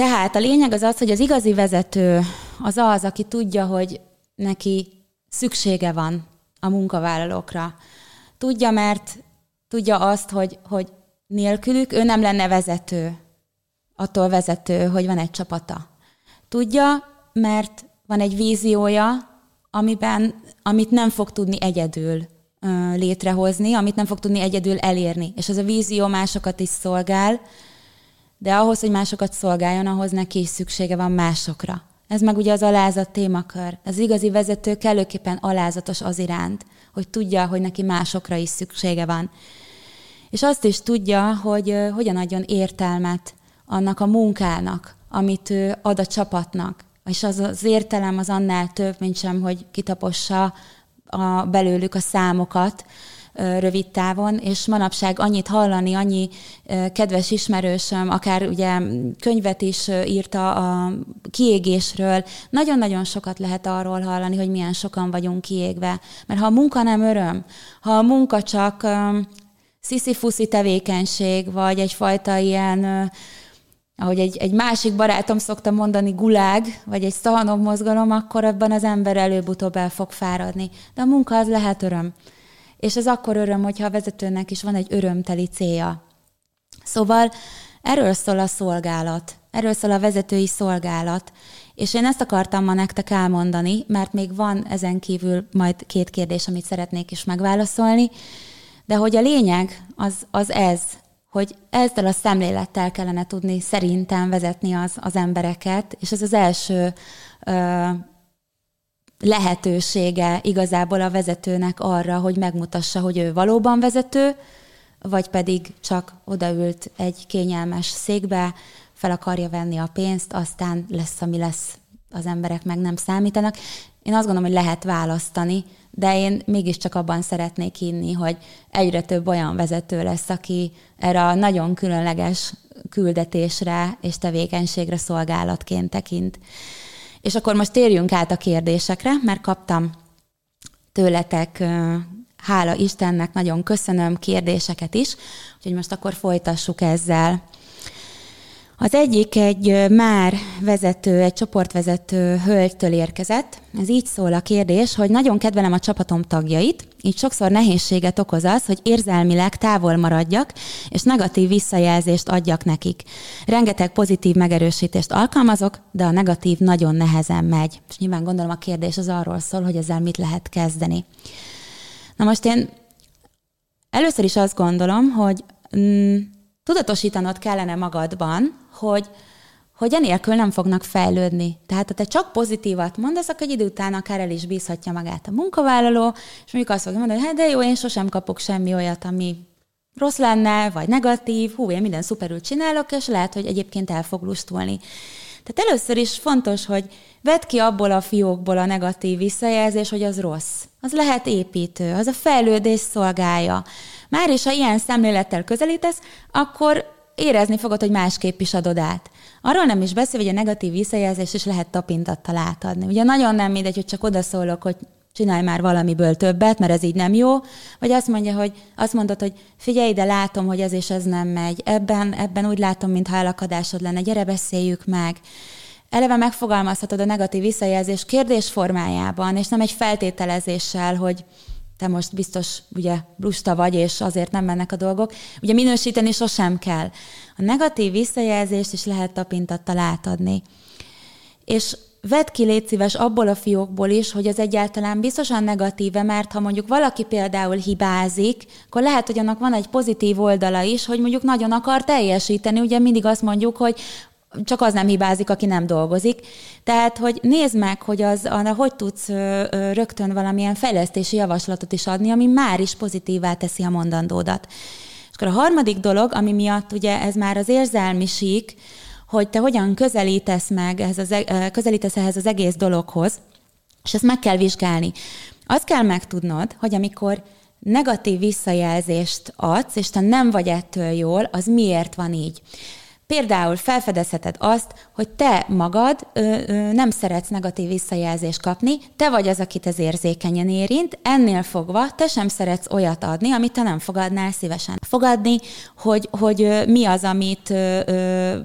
Tehát a lényeg az az, hogy az igazi vezető az az, aki tudja, hogy neki szüksége van a munkavállalókra. Tudja, mert tudja azt, hogy, hogy nélkülük ő nem lenne vezető, attól vezető, hogy van egy csapata. Tudja, mert van egy víziója, amiben, amit nem fog tudni egyedül ö, létrehozni, amit nem fog tudni egyedül elérni. És ez a vízió másokat is szolgál, de ahhoz, hogy másokat szolgáljon, ahhoz neki is szüksége van másokra. Ez meg ugye az alázat témakör. Az igazi vezető kellőképpen alázatos az iránt, hogy tudja, hogy neki másokra is szüksége van. És azt is tudja, hogy hogyan adjon értelmet annak a munkának, amit ő ad a csapatnak. És az az értelem az annál több, mint sem, hogy kitapossa a, belőlük a számokat, rövid távon, és manapság annyit hallani, annyi kedves ismerősöm, akár ugye könyvet is írta a kiégésről, nagyon-nagyon sokat lehet arról hallani, hogy milyen sokan vagyunk kiégve. Mert ha a munka nem öröm, ha a munka csak sziszi-fuszi tevékenység, vagy egyfajta ilyen ahogy egy, egy másik barátom szokta mondani, gulág, vagy egy szahanom mozgalom, akkor abban az ember előbb-utóbb el fog fáradni. De a munka az lehet öröm. És ez akkor öröm, hogyha a vezetőnek is van egy örömteli célja. Szóval erről szól a szolgálat, erről szól a vezetői szolgálat. És én ezt akartam ma nektek elmondani, mert még van ezen kívül majd két kérdés, amit szeretnék is megválaszolni, de hogy a lényeg az, az ez, hogy ezzel a szemlélettel kellene tudni szerintem vezetni az, az embereket, és ez az első ö, lehetősége igazából a vezetőnek arra, hogy megmutassa, hogy ő valóban vezető, vagy pedig csak odaült egy kényelmes székbe, fel akarja venni a pénzt, aztán lesz, ami lesz, az emberek meg nem számítanak. Én azt gondolom, hogy lehet választani, de én mégiscsak abban szeretnék hinni, hogy egyre több olyan vezető lesz, aki erre a nagyon különleges küldetésre és tevékenységre szolgálatként tekint. És akkor most térjünk át a kérdésekre, mert kaptam tőletek, hála Istennek, nagyon köszönöm kérdéseket is, úgyhogy most akkor folytassuk ezzel. Az egyik egy már vezető, egy csoportvezető hölgytől érkezett. Ez így szól a kérdés, hogy nagyon kedvelem a csapatom tagjait, így sokszor nehézséget okoz az, hogy érzelmileg távol maradjak, és negatív visszajelzést adjak nekik. Rengeteg pozitív megerősítést alkalmazok, de a negatív nagyon nehezen megy. És nyilván gondolom a kérdés az arról szól, hogy ezzel mit lehet kezdeni. Na most én először is azt gondolom, hogy mm, tudatosítanod kellene magadban, hogy, hogy enélkül nem fognak fejlődni. Tehát ha te csak pozitívat mondasz, akkor egy idő után akár el is bízhatja magát a munkavállaló, és mondjuk azt fogja mondani, hogy hát de jó, én sosem kapok semmi olyat, ami rossz lenne, vagy negatív, hú, én minden szuperül csinálok, és lehet, hogy egyébként el fog lustulni. Tehát először is fontos, hogy vedd ki abból a fiókból a negatív visszajelzés, hogy az rossz. Az lehet építő, az a fejlődés szolgálja. Már is, ha ilyen szemlélettel közelítesz, akkor érezni fogod, hogy másképp is adod át. Arról nem is beszél, hogy a negatív visszajelzés is lehet tapintattal átadni. Ugye nagyon nem mindegy, hogy csak odaszólok, hogy csinálj már valamiből többet, mert ez így nem jó, vagy azt mondja, hogy azt mondod, hogy figyelj, de látom, hogy ez és ez nem megy. Ebben, ebben úgy látom, mintha elakadásod lenne, gyere, beszéljük meg. Eleve megfogalmazhatod a negatív visszajelzés kérdés formájában, és nem egy feltételezéssel, hogy te most biztos ugye lusta vagy, és azért nem mennek a dolgok. Ugye minősíteni sosem kell. A negatív visszajelzést is lehet tapintattal átadni. És vedd ki, légy szíves, abból a fiókból is, hogy az egyáltalán biztosan negatíve, mert ha mondjuk valaki például hibázik, akkor lehet, hogy annak van egy pozitív oldala is, hogy mondjuk nagyon akar teljesíteni. Ugye mindig azt mondjuk, hogy csak az nem hibázik, aki nem dolgozik. Tehát, hogy nézd meg, hogy az, arra hogy tudsz rögtön valamilyen fejlesztési javaslatot is adni, ami már is pozitívá teszi a mondandódat. És akkor a harmadik dolog, ami miatt ugye ez már az érzelmi sík, hogy te hogyan közelítesz meg, ehhez az, e, közelítesz ehhez az egész dologhoz, és ezt meg kell vizsgálni. Azt kell megtudnod, hogy amikor negatív visszajelzést adsz, és te nem vagy ettől jól, az miért van így. Például felfedezheted azt, hogy te magad ö, ö, nem szeretsz negatív visszajelzést kapni, te vagy az, akit ez érzékenyen érint, ennél fogva te sem szeretsz olyat adni, amit te nem fogadnál szívesen. Fogadni, hogy, hogy ö, mi az, amit ö, ö,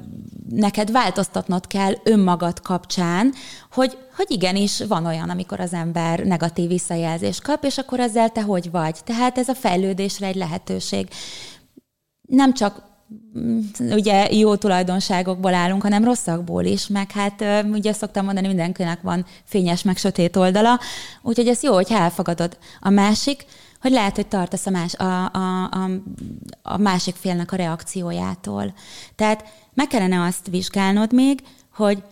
neked változtatnod kell önmagad kapcsán, hogy, hogy igenis van olyan, amikor az ember negatív visszajelzést kap, és akkor ezzel te hogy vagy. Tehát ez a fejlődésre egy lehetőség. Nem csak ugye jó tulajdonságokból állunk, hanem rosszakból is, meg hát ugye szoktam mondani, mindenkinek van fényes, meg sötét oldala, úgyhogy ez jó, hogy elfogadod. A másik, hogy lehet, hogy tartasz a, más, a, a, a, a másik félnek a reakciójától. Tehát meg kellene azt vizsgálnod még, hogy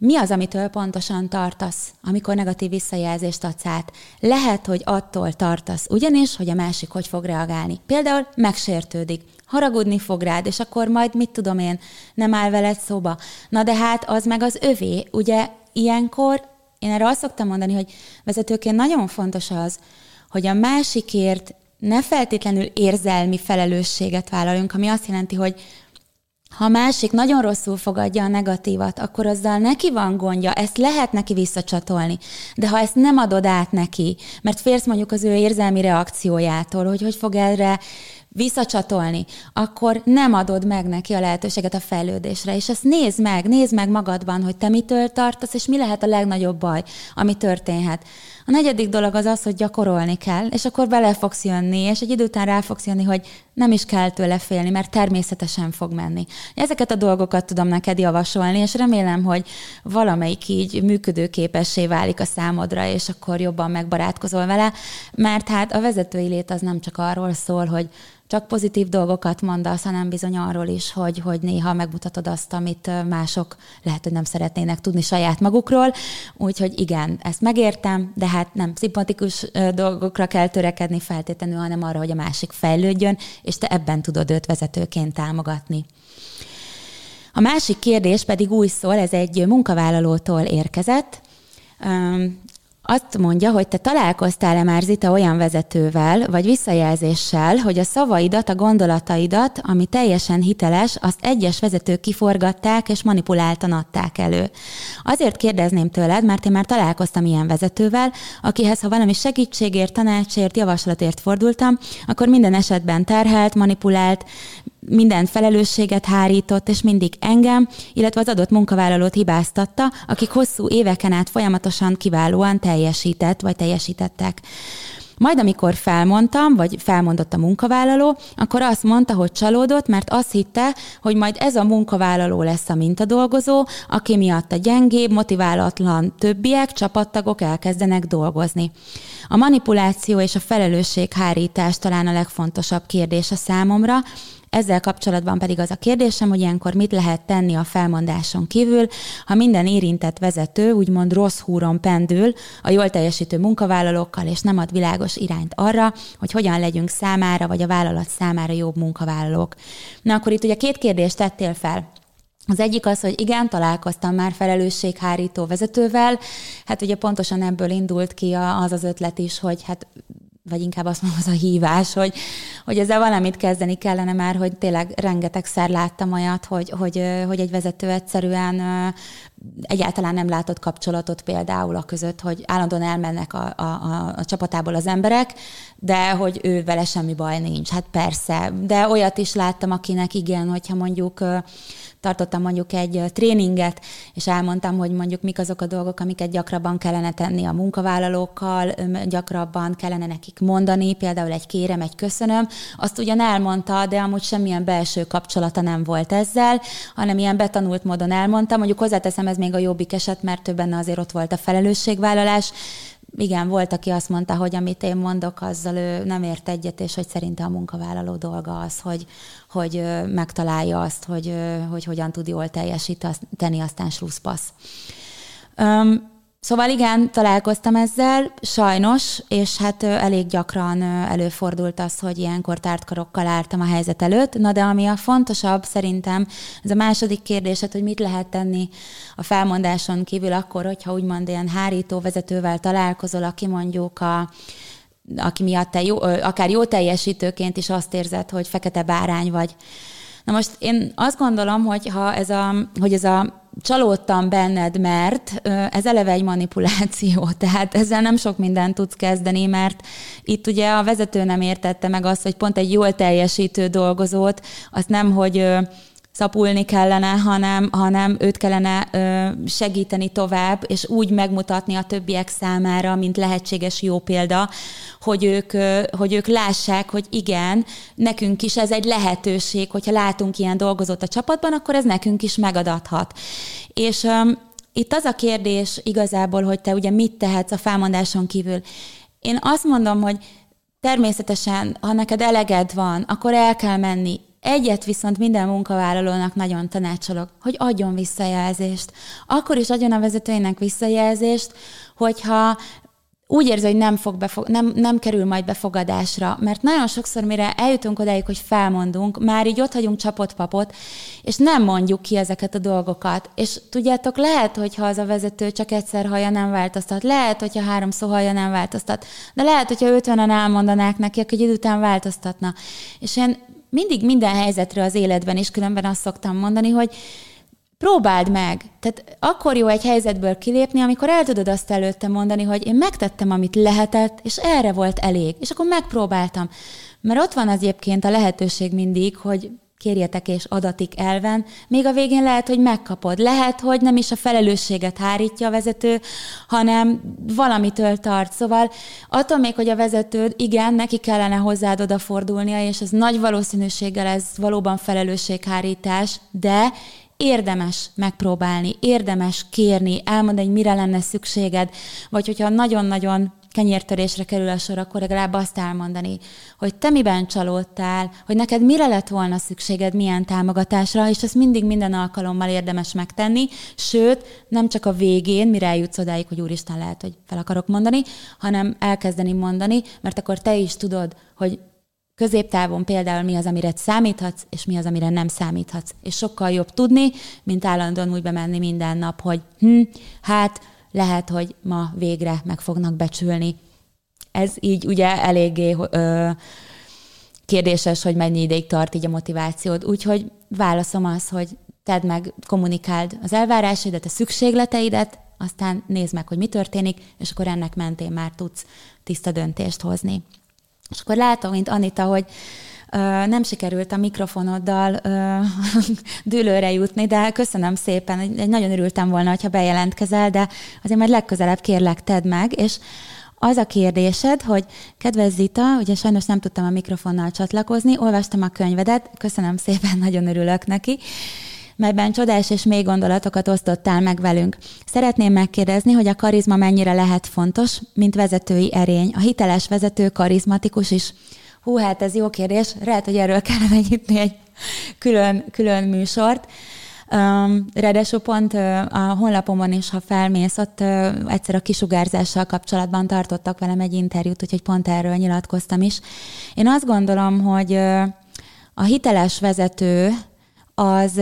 mi az, amitől pontosan tartasz, amikor negatív visszajelzést adsz át? Lehet, hogy attól tartasz, ugyanis, hogy a másik hogy fog reagálni. Például megsértődik, haragudni fog rád, és akkor majd mit tudom én, nem áll veled szóba. Na de hát az meg az övé. Ugye ilyenkor én erre azt szoktam mondani, hogy vezetőként nagyon fontos az, hogy a másikért ne feltétlenül érzelmi felelősséget vállaljunk, ami azt jelenti, hogy ha a másik nagyon rosszul fogadja a negatívat, akkor azzal neki van gondja, ezt lehet neki visszacsatolni. De ha ezt nem adod át neki, mert félsz mondjuk az ő érzelmi reakciójától, hogy hogy fog erre visszacsatolni, akkor nem adod meg neki a lehetőséget a fejlődésre. És ezt nézd meg, nézd meg magadban, hogy te mitől tartasz, és mi lehet a legnagyobb baj, ami történhet. A negyedik dolog az az, hogy gyakorolni kell, és akkor bele fogsz jönni, és egy idő után rá fogsz jönni, hogy nem is kell tőle félni, mert természetesen fog menni. Ezeket a dolgokat tudom neked javasolni, és remélem, hogy valamelyik így működőképessé válik a számodra, és akkor jobban megbarátkozol vele, mert hát a vezetői lét az nem csak arról szól, hogy csak pozitív dolgokat mondasz, hanem bizony arról is, hogy, hogy néha megmutatod azt, amit mások lehet, hogy nem szeretnének tudni saját magukról. Úgyhogy igen, ezt megértem, de hát nem szimpatikus dolgokra kell törekedni feltétlenül, hanem arra, hogy a másik fejlődjön, és te ebben tudod őt vezetőként támogatni. A másik kérdés pedig új szól, ez egy munkavállalótól érkezett. Azt mondja, hogy te találkoztál-e már Zita olyan vezetővel, vagy visszajelzéssel, hogy a szavaidat, a gondolataidat, ami teljesen hiteles, azt egyes vezetők kiforgatták és manipuláltan adták elő. Azért kérdezném tőled, mert én már találkoztam ilyen vezetővel, akihez, ha valami segítségért, tanácsért, javaslatért fordultam, akkor minden esetben terhelt, manipulált, minden felelősséget hárított, és mindig engem, illetve az adott munkavállalót hibáztatta, akik hosszú éveken át folyamatosan kiválóan teljesített, vagy teljesítettek. Majd amikor felmondtam, vagy felmondott a munkavállaló, akkor azt mondta, hogy csalódott, mert azt hitte, hogy majd ez a munkavállaló lesz a mintadolgozó, aki miatt a gyengébb, motiválatlan többiek, csapattagok elkezdenek dolgozni. A manipuláció és a felelősséghárítás talán a legfontosabb kérdés a számomra, ezzel kapcsolatban pedig az a kérdésem, hogy ilyenkor mit lehet tenni a felmondáson kívül, ha minden érintett vezető úgymond rossz húron pendül a jól teljesítő munkavállalókkal, és nem ad világos irányt arra, hogy hogyan legyünk számára, vagy a vállalat számára jobb munkavállalók. Na akkor itt ugye két kérdést tettél fel. Az egyik az, hogy igen, találkoztam már felelősséghárító vezetővel, hát ugye pontosan ebből indult ki az az ötlet is, hogy hát vagy inkább azt mondom, az a hívás, hogy, hogy ezzel valamit kezdeni kellene már, hogy tényleg rengetegszer láttam olyat, hogy, hogy, hogy egy vezető egyszerűen egyáltalán nem látott kapcsolatot például a között, hogy állandóan elmennek a, a, a, a csapatából az emberek, de hogy ő vele semmi baj nincs. Hát persze, de olyat is láttam, akinek igen, hogyha mondjuk tartottam mondjuk egy tréninget, és elmondtam, hogy mondjuk mik azok a dolgok, amiket gyakrabban kellene tenni a munkavállalókkal, gyakrabban kellene nekik mondani, például egy kérem, egy köszönöm. Azt ugyan elmondta, de amúgy semmilyen belső kapcsolata nem volt ezzel, hanem ilyen betanult módon elmondtam. Mondjuk hozzáteszem, ez még a jobbik eset, mert többen azért ott volt a felelősségvállalás, igen, volt, aki azt mondta, hogy amit én mondok, azzal ő nem ért egyet, és hogy szerinte a munkavállaló dolga az, hogy, hogy megtalálja azt, hogy, hogy hogyan tud jól teljesíteni, aztán slusszpassz. Szóval igen, találkoztam ezzel, sajnos, és hát elég gyakran előfordult az, hogy ilyenkor tártkarokkal álltam a helyzet előtt. Na de ami a fontosabb szerintem, ez a második kérdésed, hogy mit lehet tenni a felmondáson kívül akkor, hogyha úgymond ilyen hárító vezetővel találkozol, aki mondjuk a aki miatt te jó, akár jó teljesítőként is azt érzed, hogy fekete bárány vagy. Na most én azt gondolom, hogy ha ez a, hogy ez a csalódtam benned, mert ez eleve egy manipuláció, tehát ezzel nem sok mindent tudsz kezdeni, mert itt ugye a vezető nem értette meg azt, hogy pont egy jól teljesítő dolgozót, azt nem, hogy szapulni kellene, hanem, hanem őt kellene ö, segíteni tovább, és úgy megmutatni a többiek számára, mint lehetséges jó példa, hogy ők, ö, hogy ők lássák, hogy igen, nekünk is ez egy lehetőség, hogyha látunk ilyen dolgozót a csapatban, akkor ez nekünk is megadathat. És ö, itt az a kérdés igazából, hogy te ugye mit tehetsz a felmondáson kívül. Én azt mondom, hogy természetesen, ha neked eleged van, akkor el kell menni. Egyet viszont minden munkavállalónak nagyon tanácsolok, hogy adjon visszajelzést. Akkor is adjon a vezetőinek visszajelzést, hogyha úgy érzi, hogy nem, fog befog, nem, nem kerül majd befogadásra, mert nagyon sokszor, mire eljutunk odáig, hogy felmondunk, már így ott hagyunk csapott papot, és nem mondjuk ki ezeket a dolgokat. És tudjátok, lehet, hogyha az a vezető csak egyszer hallja, nem változtat, lehet, hogyha három szó hallja, nem változtat, de lehet, hogyha ötvenen elmondanák neki, egy idő után változtatna. És én mindig minden helyzetre az életben is különben azt szoktam mondani, hogy Próbáld meg. Tehát akkor jó egy helyzetből kilépni, amikor el tudod azt előtte mondani, hogy én megtettem, amit lehetett, és erre volt elég. És akkor megpróbáltam. Mert ott van az egyébként a lehetőség mindig, hogy kérjetek és adatik elven, még a végén lehet, hogy megkapod. Lehet, hogy nem is a felelősséget hárítja a vezető, hanem valamitől tart. Szóval attól még, hogy a vezetőd, igen, neki kellene hozzád odafordulnia, és ez nagy valószínűséggel ez valóban felelősséghárítás, de érdemes megpróbálni, érdemes kérni, elmondani, hogy mire lenne szükséged, vagy hogyha nagyon-nagyon kenyértörésre kerül a sor, akkor legalább azt elmondani, hogy te miben csalódtál, hogy neked mire lett volna szükséged, milyen támogatásra, és ezt mindig minden alkalommal érdemes megtenni, sőt, nem csak a végén, mire eljutsz odáig, hogy úristen lehet, hogy fel akarok mondani, hanem elkezdeni mondani, mert akkor te is tudod, hogy Középtávon például mi az, amire számíthatsz, és mi az, amire nem számíthatsz. És sokkal jobb tudni, mint állandóan úgy bemenni minden nap, hogy hm, hát lehet, hogy ma végre meg fognak becsülni. Ez így ugye eléggé ö, kérdéses, hogy mennyi ideig tart így a motivációd. Úgyhogy válaszom az, hogy tedd meg, kommunikáld az elvárásaidat, a szükségleteidet, aztán nézd meg, hogy mi történik, és akkor ennek mentén már tudsz tiszta döntést hozni. És akkor látom, mint Anita, hogy nem sikerült a mikrofonoddal dőlőre jutni, de köszönöm szépen, nagyon örültem volna, ha bejelentkezel, de azért majd legközelebb kérlek, tedd meg, és az a kérdésed, hogy kedves Zita, ugye sajnos nem tudtam a mikrofonnal csatlakozni, olvastam a könyvedet, köszönöm szépen, nagyon örülök neki, melyben csodás és mély gondolatokat osztottál meg velünk. Szeretném megkérdezni, hogy a karizma mennyire lehet fontos, mint vezetői erény. A hiteles vezető karizmatikus is. Hú, hát ez jó kérdés. Lehet, hogy erről kellene nyitni egy külön, külön műsort. Um, ráadásul pont a honlapomon is, ha felmész, ott egyszer a kisugárzással kapcsolatban tartottak velem egy interjút, úgyhogy pont erről nyilatkoztam is. Én azt gondolom, hogy a hiteles vezető az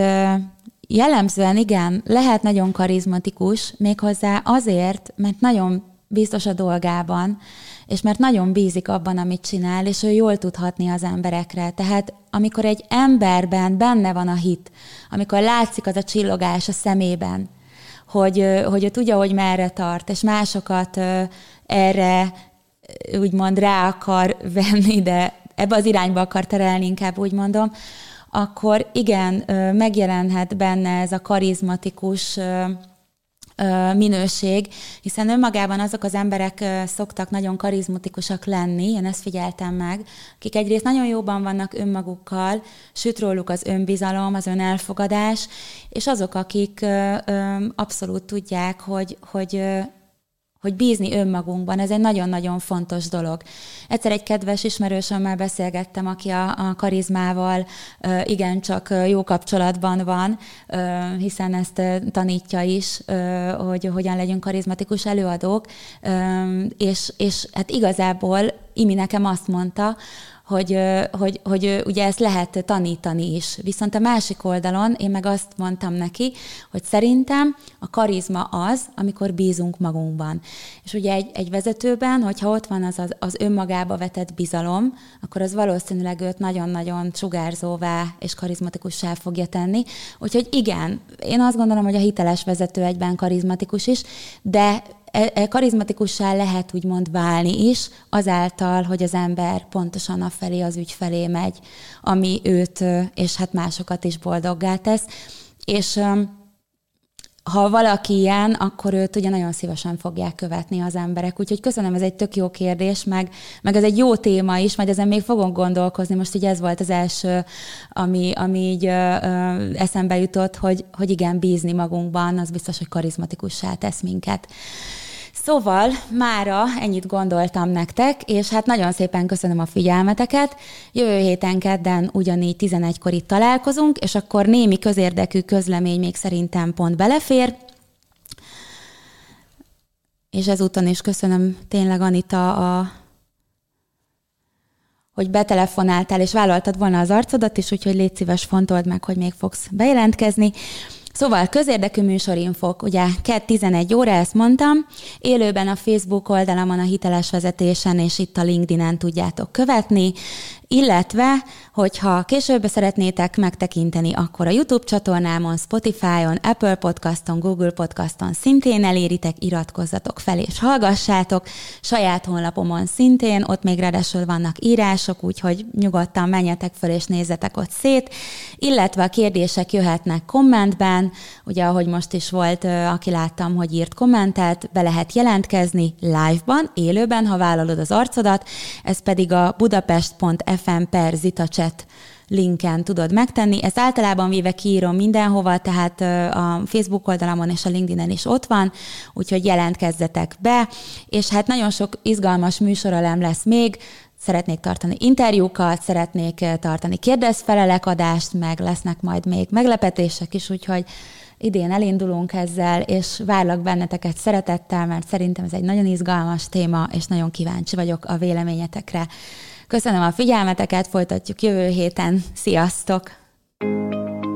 jellemzően igen, lehet nagyon karizmatikus, méghozzá azért, mert nagyon biztos a dolgában, és mert nagyon bízik abban, amit csinál, és ő jól tudhatni az emberekre. Tehát amikor egy emberben benne van a hit, amikor látszik az a csillogás a szemében, hogy, hogy ő tudja, hogy merre tart, és másokat erre úgymond rá akar venni, de ebbe az irányba akar terelni, inkább úgy mondom, akkor igen, megjelenhet benne ez a karizmatikus minőség, hiszen önmagában azok az emberek szoktak nagyon karizmatikusak lenni, én ezt figyeltem meg, akik egyrészt nagyon jóban vannak önmagukkal, süt róluk az önbizalom, az önelfogadás, és azok, akik abszolút tudják, hogy, hogy hogy bízni önmagunkban, ez egy nagyon-nagyon fontos dolog. Egyszer egy kedves ismerősömmel beszélgettem, aki a, a karizmával igencsak jó kapcsolatban van, hiszen ezt tanítja is, hogy hogyan legyünk karizmatikus előadók, és, és hát igazából Imi nekem azt mondta, hogy, hogy, hogy ugye ezt lehet tanítani is. Viszont a másik oldalon én meg azt mondtam neki, hogy szerintem a karizma az, amikor bízunk magunkban. És ugye egy, egy vezetőben, hogyha ott van az, az, az önmagába vetett bizalom, akkor az valószínűleg őt nagyon-nagyon sugárzóvá és karizmatikussá fogja tenni. Úgyhogy igen, én azt gondolom, hogy a hiteles vezető egyben karizmatikus is, de karizmatikussá lehet úgymond válni is, azáltal, hogy az ember pontosan a felé, az ügy felé megy, ami őt és hát másokat is boldoggá tesz. És ha valaki ilyen, akkor őt ugye nagyon szívesen fogják követni az emberek. Úgyhogy köszönöm, ez egy tök jó kérdés, meg, meg ez egy jó téma is, majd ezen még fogunk gondolkozni. Most így ez volt az első, ami, ami így ö, ö, eszembe jutott, hogy, hogy igen, bízni magunkban, az biztos, hogy karizmatikussá tesz minket. Szóval mára ennyit gondoltam nektek, és hát nagyon szépen köszönöm a figyelmeteket. Jövő héten kedden ugyanígy 11-kor itt találkozunk, és akkor némi közérdekű közlemény még szerintem pont belefér. És ezúton is köszönöm tényleg Anita a hogy betelefonáltál és vállaltad volna az arcodat is, úgyhogy légy szíves, fontold meg, hogy még fogsz bejelentkezni. Szóval közérdekű műsorinfok, ugye 11 óra, ezt mondtam, élőben a Facebook oldalamon a hiteles vezetésen és itt a LinkedIn-en tudjátok követni, illetve, hogyha később szeretnétek megtekinteni, akkor a YouTube csatornámon, Spotify-on, Apple Podcaston, Google Podcaston szintén eléritek, iratkozzatok fel és hallgassátok, saját honlapomon szintén, ott még ráadásul vannak írások, úgyhogy nyugodtan menjetek fel és nézzetek ott szét, illetve a kérdések jöhetnek kommentben, ugye ahogy most is volt, aki láttam, hogy írt kommentet, be lehet jelentkezni live-ban, élőben, ha vállalod az arcodat, ez pedig a budapest.f fm per zitacset linken tudod megtenni. Ezt általában véve kiírom mindenhova, tehát a Facebook oldalamon és a LinkedIn-en is ott van, úgyhogy jelentkezzetek be, és hát nagyon sok izgalmas műsorolem lesz még, szeretnék tartani interjúkat, szeretnék tartani kérdezfelelek adást, meg lesznek majd még meglepetések is, úgyhogy idén elindulunk ezzel, és várlak benneteket szeretettel, mert szerintem ez egy nagyon izgalmas téma, és nagyon kíváncsi vagyok a véleményetekre. Köszönöm a figyelmeteket, folytatjuk jövő héten. Sziasztok! thank you